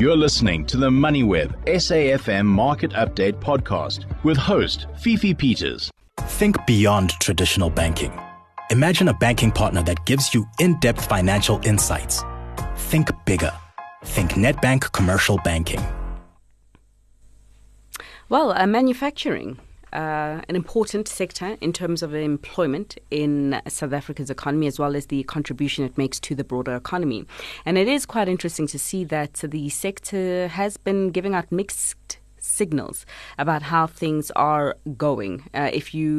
You're listening to the MoneyWeb SAFM Market Update podcast with host Fifi Peters. Think beyond traditional banking. Imagine a banking partner that gives you in depth financial insights. Think bigger. Think Nedbank Commercial Banking. Well, uh, manufacturing uh, an important sector in terms of employment in South Africa's economy, as well as the contribution it makes to the broader economy. And it is quite interesting to see that the sector has been giving out mixed signals about how things are going uh, if you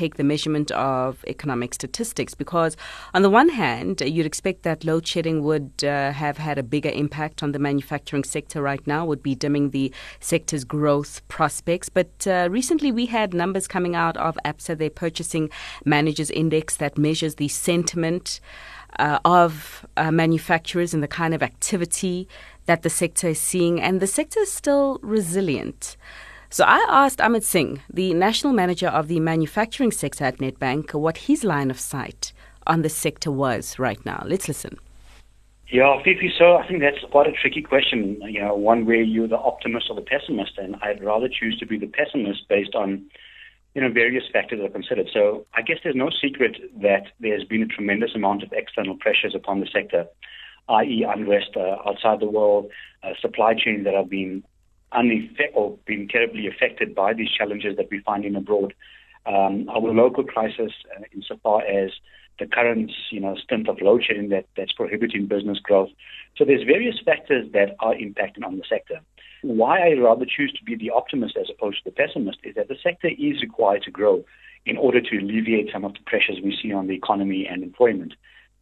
take the measurement of economic statistics. Because, on the one hand, you'd expect that load shedding would uh, have had a bigger impact on the manufacturing sector right now, would be dimming the sector's growth prospects. But uh, recently we had numbers coming out of ABSA, their purchasing managers index that measures the sentiment. Uh, of uh, manufacturers and the kind of activity that the sector is seeing, and the sector is still resilient. So I asked Amit Singh, the national manager of the manufacturing sector at Nedbank, what his line of sight on the sector was right now. Let's listen. Yeah, Fifi, so I think that's quite a tricky question. You know, one where you're the optimist or the pessimist, and I'd rather choose to be the pessimist based on, you know, various factors are considered. So I guess there's no secret that there's been a tremendous amount of external pressures upon the sector i.e., unrest uh, outside the world, uh, supply chains that have been uneff- or been terribly affected by these challenges that we find in abroad. Um, our local crisis, uh, insofar as the current, you know, stint of load shedding that, that's prohibiting business growth. So there's various factors that are impacting on the sector. Why I rather choose to be the optimist as opposed to the pessimist is that the sector is required to grow in order to alleviate some of the pressures we see on the economy and employment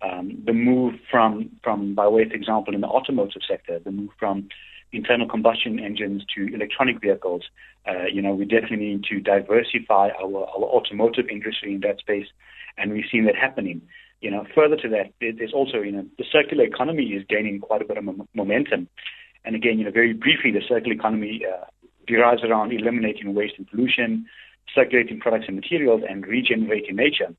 um, the move from, from, by way of example, in the automotive sector, the move from internal combustion engines to electronic vehicles. Uh, you know, we definitely need to diversify our, our automotive industry in that space, and we've seen that happening. You know, further to that, there's also, you know, the circular economy is gaining quite a bit of momentum. And again, you know, very briefly, the circular economy uh, derives around eliminating waste and pollution, circulating products and materials, and regenerating nature.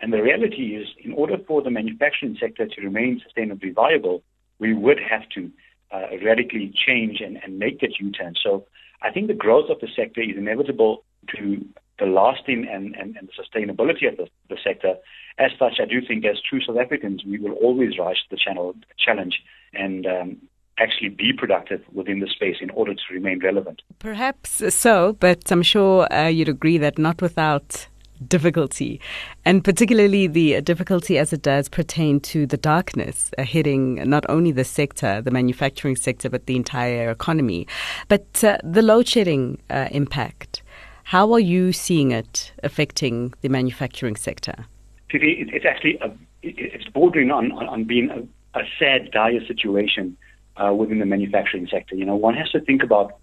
And the reality is, in order for the manufacturing sector to remain sustainably viable, we would have to uh, radically change and, and make that U-turn. So I think the growth of the sector is inevitable to the lasting and, and, and the sustainability of the, the sector. As such, I do think as true South Africans, we will always rise to the channel, challenge and um, actually be productive within the space in order to remain relevant. Perhaps so, but I'm sure uh, you'd agree that not without difficulty, and particularly the difficulty as it does pertain to the darkness uh, hitting not only the sector, the manufacturing sector, but the entire economy. But uh, the load shedding uh, impact, how are you seeing it affecting the manufacturing sector? It's actually a, it's bordering on, on being a, a sad, dire situation uh, within the manufacturing sector. You know, one has to think about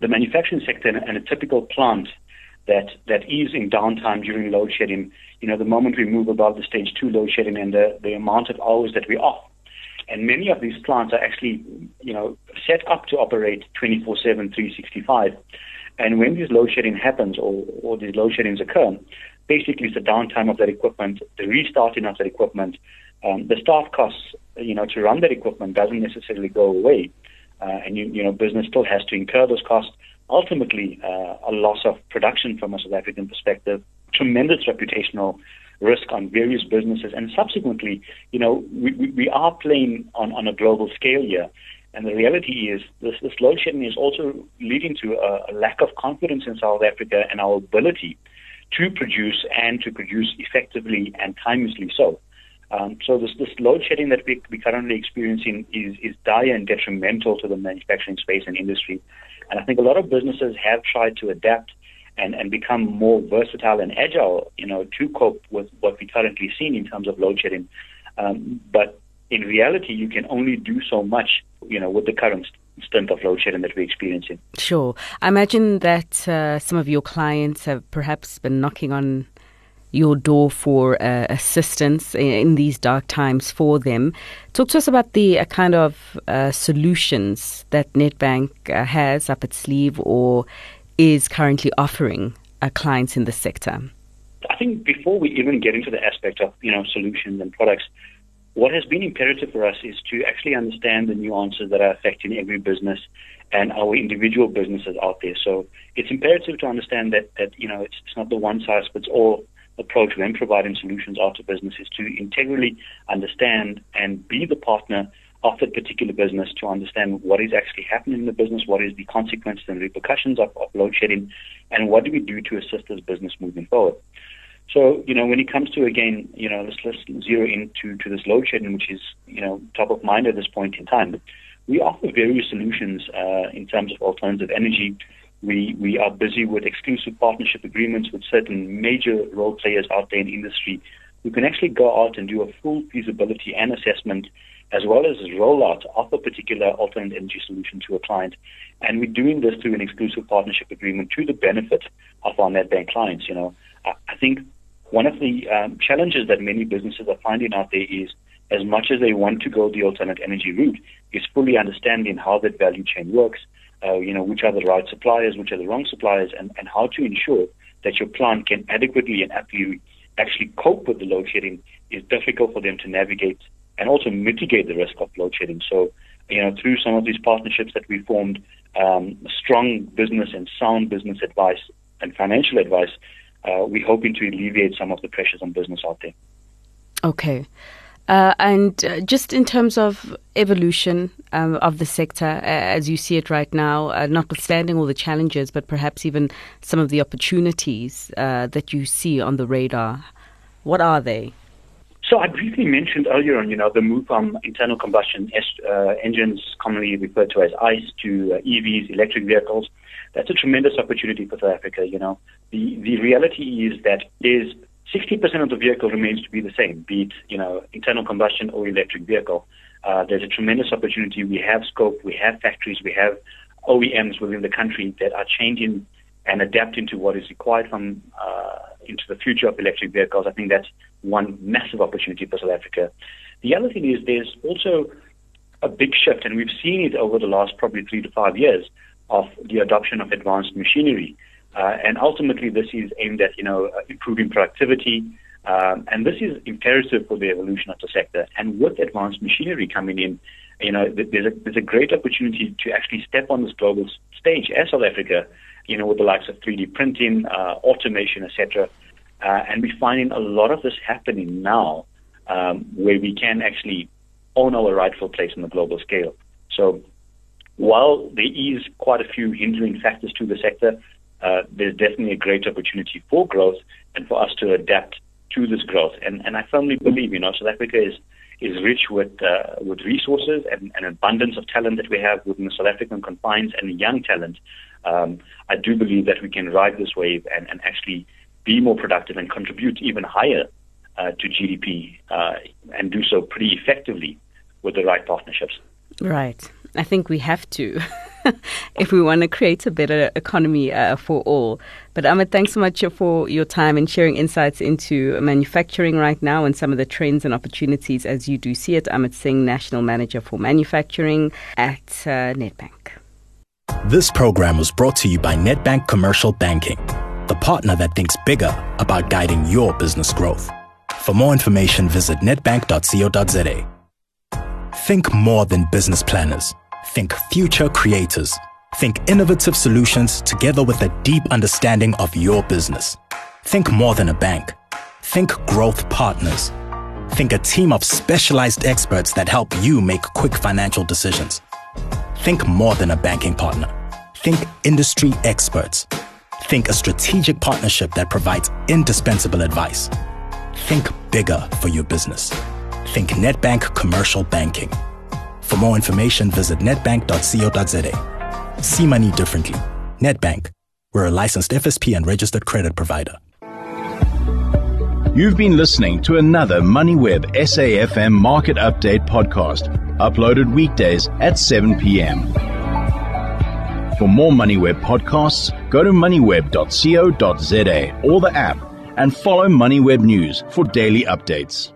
the manufacturing sector and a typical plant that that is in downtime during load shedding. You know, the moment we move above the stage two load shedding and the, the amount of hours that we're off. And many of these plants are actually, you know, set up to operate 24/7, 365. And when this load shedding happens or, or these load sheddings occur, basically it's the downtime of that equipment, the restarting of that equipment, um, the staff costs, you know, to run that equipment doesn't necessarily go away. Uh, and you, you know, business still has to incur those costs ultimately uh, a loss of production from a South African perspective, tremendous reputational risk on various businesses, and subsequently, you know, we, we are playing on, on a global scale here. And the reality is, this, this load shedding is also leading to a, a lack of confidence in South Africa and our ability to produce and to produce effectively and timelessly so. Um, so this, this load shedding that we, we're currently experiencing is, is dire and detrimental to the manufacturing space and industry. And I think a lot of businesses have tried to adapt and, and become more versatile and agile, you know, to cope with what we're currently seeing in terms of load shedding. Um, but in reality, you can only do so much, you know, with the current stint of load shedding that we're experiencing. Sure. I imagine that uh, some of your clients have perhaps been knocking on your door for uh, assistance in these dark times for them. Talk to us about the uh, kind of uh, solutions that Nedbank uh, has up its sleeve or is currently offering uh, clients in the sector. I think before we even get into the aspect of you know solutions and products, what has been imperative for us is to actually understand the nuances that are affecting every business and our individual businesses out there. So it's imperative to understand that, that you know, it's, it's not the one size fits all approach when providing solutions out to businesses to integrally understand and be the partner of that particular business to understand what is actually happening in the business, what is the consequences and repercussions of, of load shedding, and what do we do to assist this business moving forward. So, you know, when it comes to again, you know, let's, let's zero into to this load shedding, which is, you know, top of mind at this point in time. We offer various solutions uh, in terms of alternative energy. We we are busy with exclusive partnership agreements with certain major role players out there in industry who can actually go out and do a full feasibility and assessment as well as rollout of a particular alternate energy solution to a client. And we're doing this through an exclusive partnership agreement to the benefit of our Nedbank clients. You know, I, I think one of the um, challenges that many businesses are finding out there is as much as they want to go the alternate energy route, is fully understanding how that value chain works, uh, you know, which are the right suppliers, which are the wrong suppliers, and, and how to ensure that your plant can adequately and aptly actually cope with the load shedding is difficult for them to navigate and also mitigate the risk of load shedding. So, you know, through some of these partnerships that we formed, um, strong business and sound business advice and financial advice uh, we're hoping to alleviate some of the pressures on business out there. Okay. Uh, and uh, just in terms of evolution um, of the sector uh, as you see it right now, uh, notwithstanding all the challenges, but perhaps even some of the opportunities uh, that you see on the radar, what are they? So I briefly mentioned earlier on, you know, the move from internal combustion uh, engines, commonly referred to as ICE, to EVs, electric vehicles that's a tremendous opportunity for South Africa. You know, the the reality is that is 60% of the vehicle remains to be the same, be it you know internal combustion or electric vehicle. Uh, there's a tremendous opportunity. We have scope, we have factories, we have OEMs within the country that are changing and adapting to what is required from uh, into the future of electric vehicles. I think that's one massive opportunity for South Africa. The other thing is there's also a big shift, and we've seen it over the last probably three to five years, of the adoption of advanced machinery. Uh, and ultimately, this is aimed at you know improving productivity, um, and this is imperative for the evolution of the sector. And with advanced machinery coming in, you know there's a there's a great opportunity to actually step on this global stage as South Africa, you know, with the likes of 3D printing, uh, automation, etc. Uh, and we're finding a lot of this happening now, um, where we can actually own our rightful place on the global scale. So while there is quite a few hindering factors to the sector, uh, there's definitely a great opportunity for growth and for us to adapt to this growth. And, and I firmly believe, you know, South Africa is is rich with uh, with resources and an abundance of talent that we have within the South African confines and young talent. Um, I do believe that we can ride this wave and, and actually be more productive and contribute even higher uh, to GDP uh, and do so pretty effectively with the right partnerships. Right. I think we have to if we want to create a better economy uh, for all. But Amit, thanks so much for your time and sharing insights into manufacturing right now and some of the trends and opportunities as you do see it. Amit Singh, National Manager for Manufacturing at uh, Nedbank. This program was brought to you by Nedbank Commercial Banking, the partner that thinks bigger about guiding your business growth. For more information, visit nedbank.co.za. Think more than business planners Think future creators. Think innovative solutions together with a deep understanding of your business. Think more than a bank. Think growth partners. Think a team of specialized experts that help you make quick financial decisions. Think more than a banking partner. Think industry experts. Think a strategic partnership that provides indispensable advice. Think bigger for your business. Think Nedbank Commercial Banking. For more information, visit nedbank.co.za. See money differently. Nedbank. We're a licensed FSP and registered credit provider. You've been listening to another MoneyWeb SAFM Market Update podcast, uploaded weekdays at 7 p.m. For more MoneyWeb podcasts, go to moneyweb.co.za or the app and follow MoneyWeb News for daily updates.